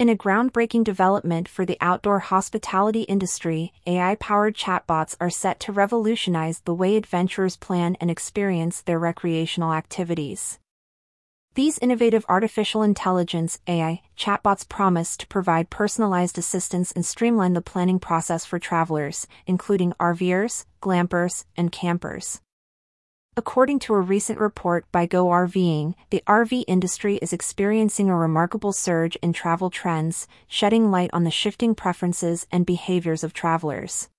In a groundbreaking development for the outdoor hospitality industry, AI powered chatbots are set to revolutionize the way adventurers plan and experience their recreational activities. These innovative artificial intelligence AI chatbots promise to provide personalized assistance and streamline the planning process for travelers, including RVers, glampers, and campers. According to a recent report by Go RVing, the RV industry is experiencing a remarkable surge in travel trends, shedding light on the shifting preferences and behaviors of travelers.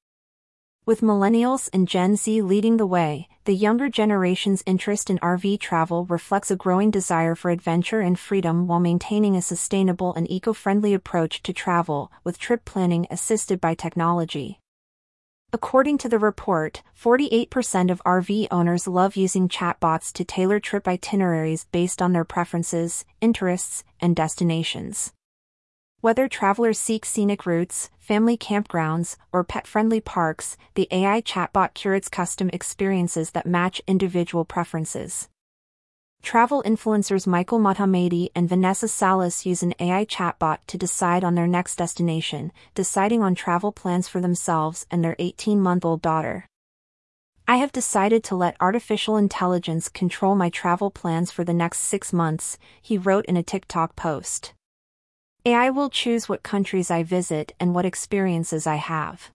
With millennials and Gen Z leading the way, the younger generation's interest in RV travel reflects a growing desire for adventure and freedom while maintaining a sustainable and eco friendly approach to travel, with trip planning assisted by technology. According to the report, 48% of RV owners love using chatbots to tailor trip itineraries based on their preferences, interests, and destinations. Whether travelers seek scenic routes, family campgrounds, or pet friendly parks, the AI chatbot curates custom experiences that match individual preferences. Travel influencers Michael Mohamedi and Vanessa Salas use an AI chatbot to decide on their next destination, deciding on travel plans for themselves and their 18 month old daughter. I have decided to let artificial intelligence control my travel plans for the next six months, he wrote in a TikTok post. AI will choose what countries I visit and what experiences I have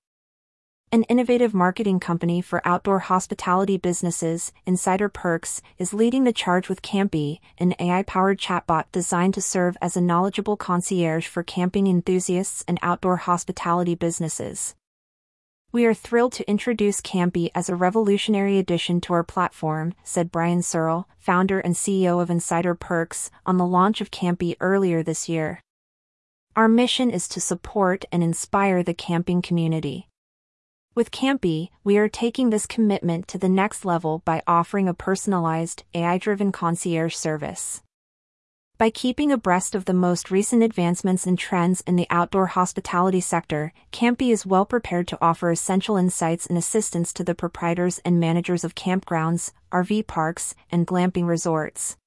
an innovative marketing company for outdoor hospitality businesses, Insider Perks, is leading the charge with Campy, an AI powered chatbot designed to serve as a knowledgeable concierge for camping enthusiasts and outdoor hospitality businesses. We are thrilled to introduce Campy as a revolutionary addition to our platform, said Brian Searl, founder and CEO of Insider Perks, on the launch of Campy earlier this year. Our mission is to support and inspire the camping community. With Campy, we are taking this commitment to the next level by offering a personalized, AI driven concierge service. By keeping abreast of the most recent advancements and trends in the outdoor hospitality sector, Campy is well prepared to offer essential insights and assistance to the proprietors and managers of campgrounds, RV parks, and glamping resorts.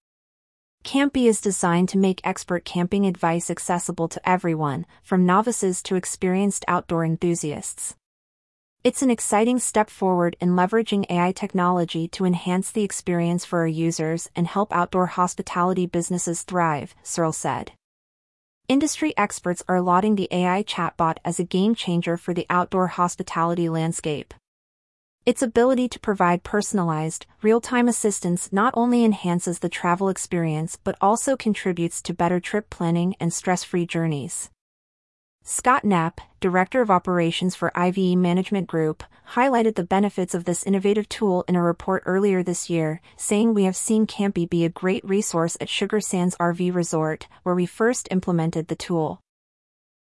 Campy is designed to make expert camping advice accessible to everyone, from novices to experienced outdoor enthusiasts. It's an exciting step forward in leveraging AI technology to enhance the experience for our users and help outdoor hospitality businesses thrive, Searl said. Industry experts are lauding the AI chatbot as a game changer for the outdoor hospitality landscape. Its ability to provide personalized, real time assistance not only enhances the travel experience but also contributes to better trip planning and stress free journeys. Scott Knapp, Director of Operations for IVE Management Group, highlighted the benefits of this innovative tool in a report earlier this year, saying we have seen Campy be a great resource at Sugar Sands RV Resort, where we first implemented the tool.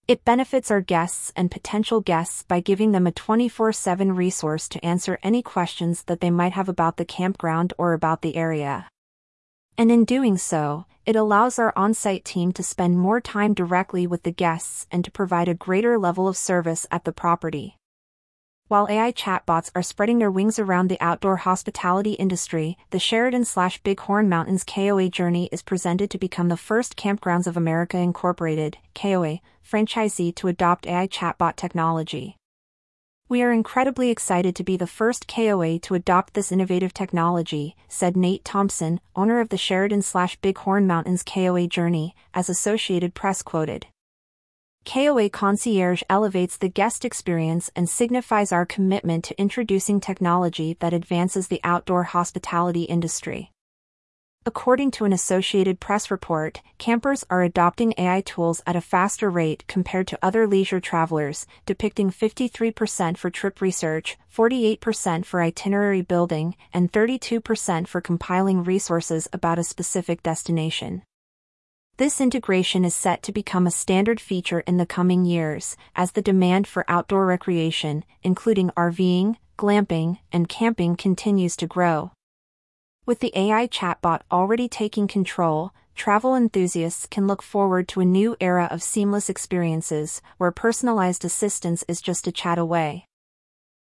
It benefits our guests and potential guests by giving them a 24 7 resource to answer any questions that they might have about the campground or about the area. And in doing so, it allows our on site team to spend more time directly with the guests and to provide a greater level of service at the property. While AI chatbots are spreading their wings around the outdoor hospitality industry, the Sheridan slash Bighorn Mountains KOA journey is presented to become the first Kampgrounds of America Incorporated, KOA, franchisee to adopt AI chatbot technology. We are incredibly excited to be the first KOA to adopt this innovative technology, said Nate Thompson, owner of the Sheridan slash Bighorn Mountains KOA Journey, as Associated Press quoted. KOA Concierge elevates the guest experience and signifies our commitment to introducing technology that advances the outdoor hospitality industry. According to an Associated Press report, campers are adopting AI tools at a faster rate compared to other leisure travelers, depicting 53% for trip research, 48% for itinerary building, and 32% for compiling resources about a specific destination. This integration is set to become a standard feature in the coming years, as the demand for outdoor recreation, including RVing, glamping, and camping continues to grow. With the AI chatbot already taking control, travel enthusiasts can look forward to a new era of seamless experiences where personalized assistance is just a chat away.